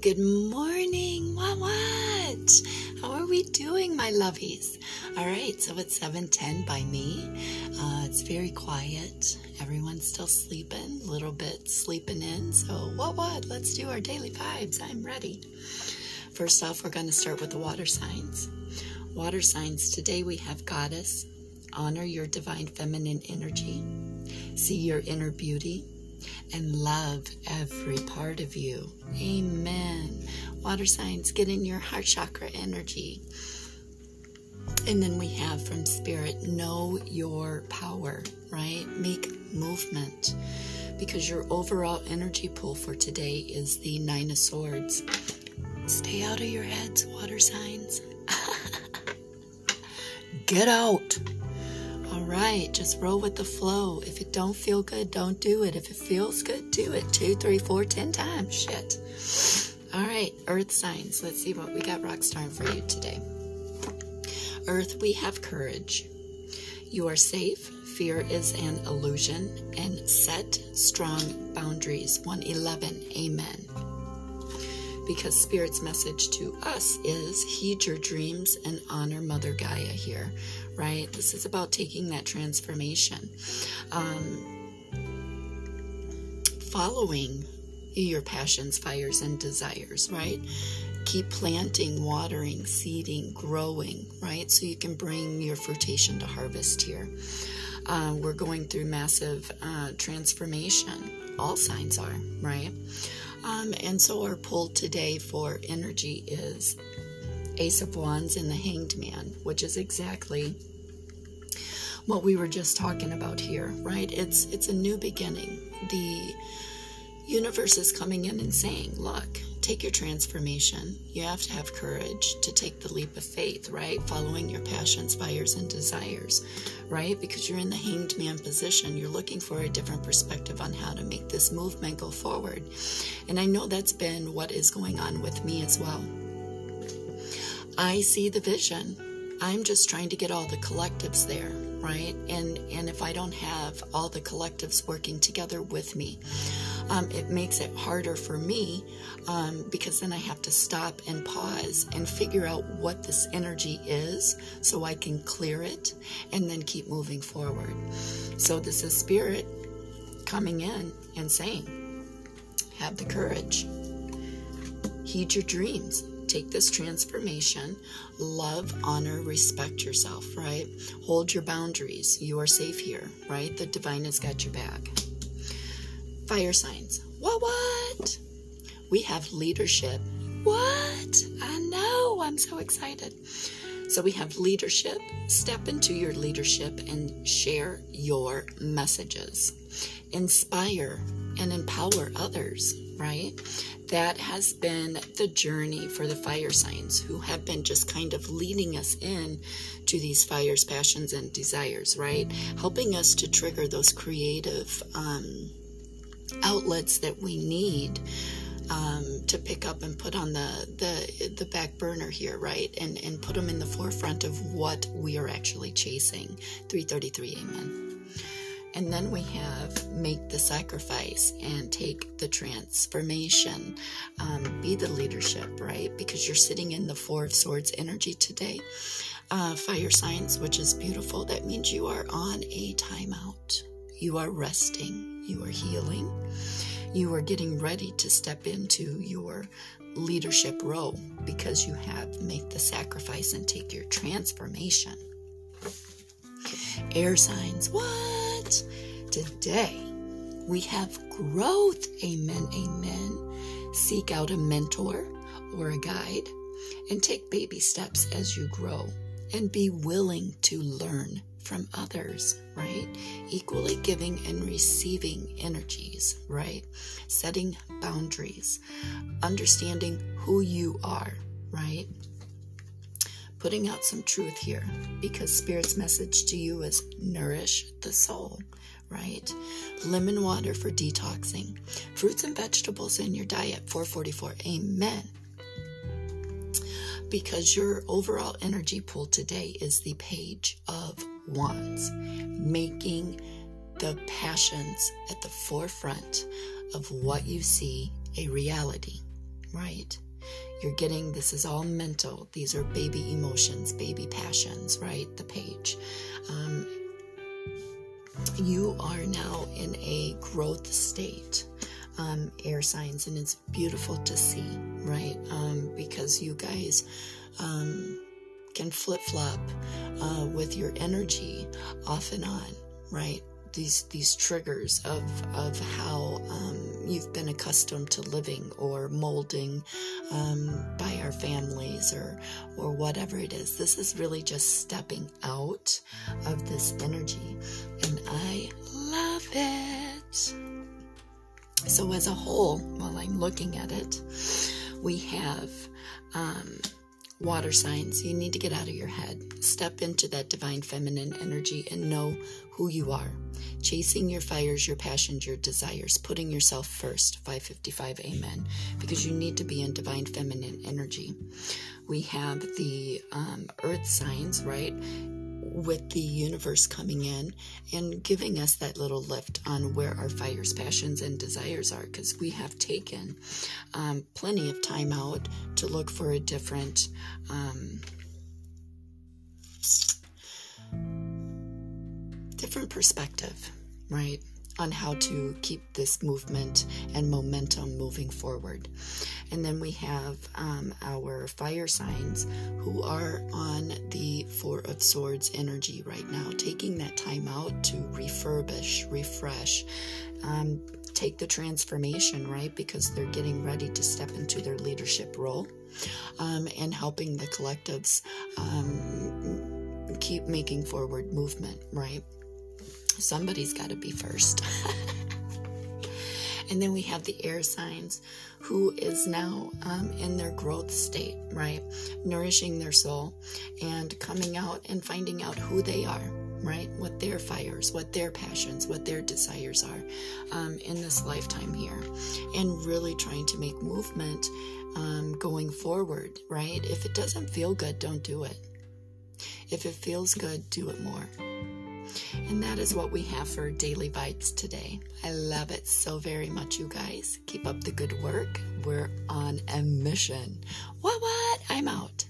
Good morning. What what? How are we doing, my lovies? All right, so it's 7:10 by me. Uh, it's very quiet. Everyone's still sleeping, a little bit sleeping in. So what what? Let's do our daily vibes. I'm ready. First off, we're going to start with the water signs. Water signs. Today we have Goddess. Honor your divine feminine energy. See your inner beauty and love every part of you. Amen. Water signs, get in your heart chakra energy. And then we have from Spirit, know your power, right? Make movement because your overall energy pool for today is the Nine of Swords. Stay out of your heads, water signs. Get out. Right, just roll with the flow. If it don't feel good, don't do it. If it feels good, do it. Two, three, four, ten times. Shit. All right, Earth signs. Let's see what we got rock starring for you today. Earth, we have courage. You are safe. Fear is an illusion. And set strong boundaries. 111. Amen because Spirit's message to us is heed your dreams and honor Mother Gaia here, right? This is about taking that transformation. Um, following your passions, fires, and desires, right? Keep planting, watering, seeding, growing, right? So you can bring your fruitation to harvest here. Uh, we're going through massive uh, transformation. All signs are, right? Um, and so our pull today for energy is Ace of Wands and the Hanged Man, which is exactly what we were just talking about here, right? It's it's a new beginning. The universe is coming in and saying, "Look, take your transformation. You have to have courage to take the leap of faith, right? Following your passions, fires, and desires, right? Because you're in the hanged man position. You're looking for a different perspective on how to make this movement go forward. And I know that's been what is going on with me as well. I see the vision. I'm just trying to get all the collectives there, right? And and if I don't have all the collectives working together with me, um, it makes it harder for me um, because then I have to stop and pause and figure out what this energy is so I can clear it and then keep moving forward. So, this is spirit coming in and saying, have the courage, heed your dreams. Take this transformation, love, honor, respect yourself, right? Hold your boundaries. You are safe here, right? The divine has got your back. Fire signs. What, what? We have leadership. What? I know. I'm so excited. So we have leadership. Step into your leadership and share your messages. Inspire and empower others, right? That has been the journey for the fire signs who have been just kind of leading us in to these fires, passions, and desires, right? Helping us to trigger those creative, um, outlets that we need um, to pick up and put on the, the the back burner here, right? And and put them in the forefront of what we are actually chasing. 333, amen. And then we have make the sacrifice and take the transformation, um, be the leadership, right? Because you're sitting in the Four of Swords energy today. Uh, fire signs, which is beautiful. That means you are on a timeout. You are resting you are healing, you are getting ready to step into your leadership role because you have made the sacrifice and take your transformation. Air signs, what? Today we have growth. Amen, amen. Seek out a mentor or a guide and take baby steps as you grow and be willing to learn from others, right? Equally giving and receiving energies, right? Setting boundaries, understanding who you are, right? Putting out some truth here because Spirit's message to you is nourish the soul, right? Lemon water for detoxing, fruits and vegetables in your diet, 444. Amen because your overall energy pool today is the page of wands, making the passions at the forefront of what you see a reality, right? You're getting this is all mental. These are baby emotions, baby passions, right? The page. Um, you are now in a growth state. Um, air signs, and it's beautiful to see, right? Um, because you guys um, can flip flop uh, with your energy off and on, right? These these triggers of of how um, you've been accustomed to living or molding um, by our families or or whatever it is. This is really just stepping out of this energy, and I love it. So as a whole, while I'm looking at it, we have. Um, water signs, you need to get out of your head. Step into that divine feminine energy and know who you are. Chasing your fires, your passions, your desires, putting yourself first. 555 Amen. Because you need to be in divine feminine energy. We have the um, earth signs, right? With the universe coming in and giving us that little lift on where our fires, passions, and desires are because we have taken um, plenty of time out to look for a different. Um, different perspective, right? On how to keep this movement and momentum moving forward. And then we have um, our fire signs who are on the Four of Swords energy right now, taking that time out to refurbish, refresh, um, take the transformation, right? Because they're getting ready to step into their leadership role um, and helping the collectives um, keep making forward movement, right? Somebody's got to be first. and then we have the air signs who is now um, in their growth state, right? Nourishing their soul and coming out and finding out who they are, right? What their fires, what their passions, what their desires are um, in this lifetime here. And really trying to make movement um, going forward, right? If it doesn't feel good, don't do it. If it feels good, do it more. And that is what we have for Daily Vibes today. I love it so very much, you guys. Keep up the good work. We're on a mission. What, what? I'm out.